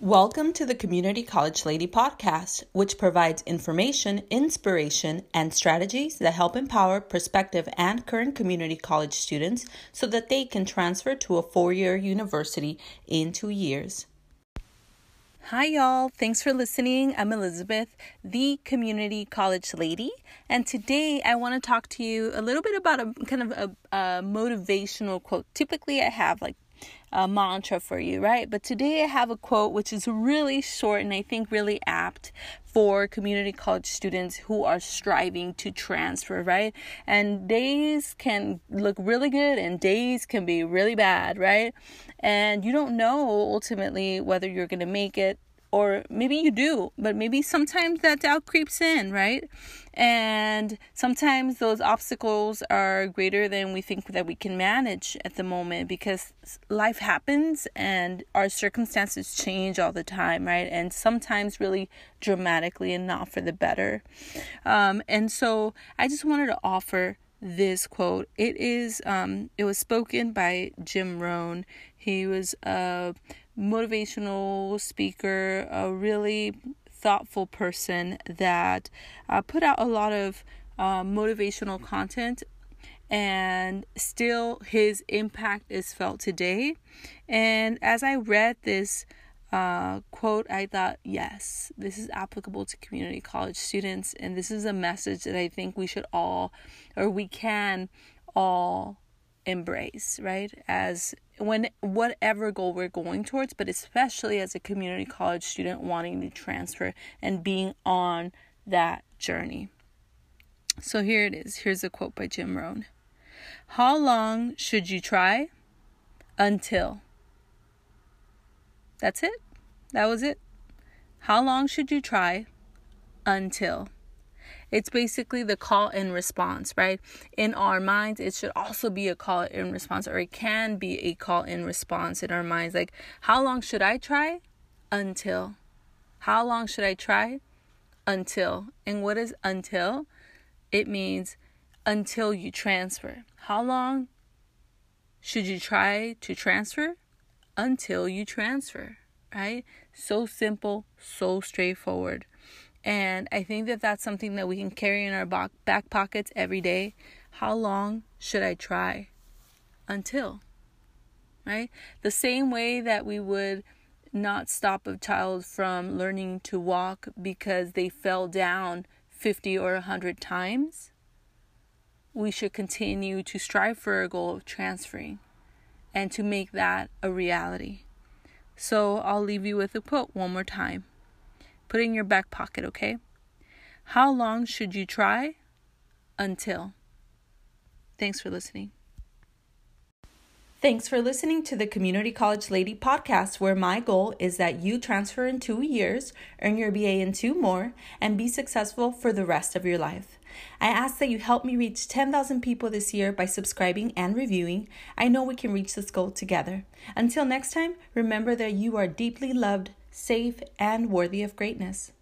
Welcome to the Community College Lady podcast, which provides information, inspiration, and strategies that help empower prospective and current community college students so that they can transfer to a four year university in two years. Hi, y'all. Thanks for listening. I'm Elizabeth, the Community College Lady, and today I want to talk to you a little bit about a kind of a, a motivational quote. Typically, I have like a mantra for you, right? But today I have a quote which is really short and I think really apt for community college students who are striving to transfer, right? And days can look really good and days can be really bad, right? And you don't know ultimately whether you're going to make it or maybe you do, but maybe sometimes that doubt creeps in, right? And sometimes those obstacles are greater than we think that we can manage at the moment because life happens and our circumstances change all the time, right? And sometimes really dramatically and not for the better. Um, and so I just wanted to offer this quote. It is um, it was spoken by Jim Rohn. He was a motivational speaker, a really thoughtful person that uh, put out a lot of uh, motivational content and still his impact is felt today. And as i read this uh, quote i thought yes this is applicable to community college students and this is a message that i think we should all or we can all embrace right as when whatever goal we're going towards, but especially as a community college student wanting to transfer and being on that journey. So here it is. Here's a quote by Jim Rohn. How long should you try? Until. That's it. That was it. How long should you try? Until. It's basically the call and response, right? In our minds, it should also be a call and response, or it can be a call and response in our minds. Like, how long should I try? Until. How long should I try? Until. And what is until? It means until you transfer. How long should you try to transfer? Until you transfer, right? So simple, so straightforward. And I think that that's something that we can carry in our back pockets every day. How long should I try? Until. Right? The same way that we would not stop a child from learning to walk because they fell down 50 or 100 times, we should continue to strive for a goal of transferring and to make that a reality. So I'll leave you with a quote one more time. Put it in your back pocket, okay? How long should you try? Until. Thanks for listening. Thanks for listening to the Community College Lady podcast, where my goal is that you transfer in two years, earn your BA in two more, and be successful for the rest of your life. I ask that you help me reach 10,000 people this year by subscribing and reviewing. I know we can reach this goal together. Until next time, remember that you are deeply loved safe, and worthy of greatness.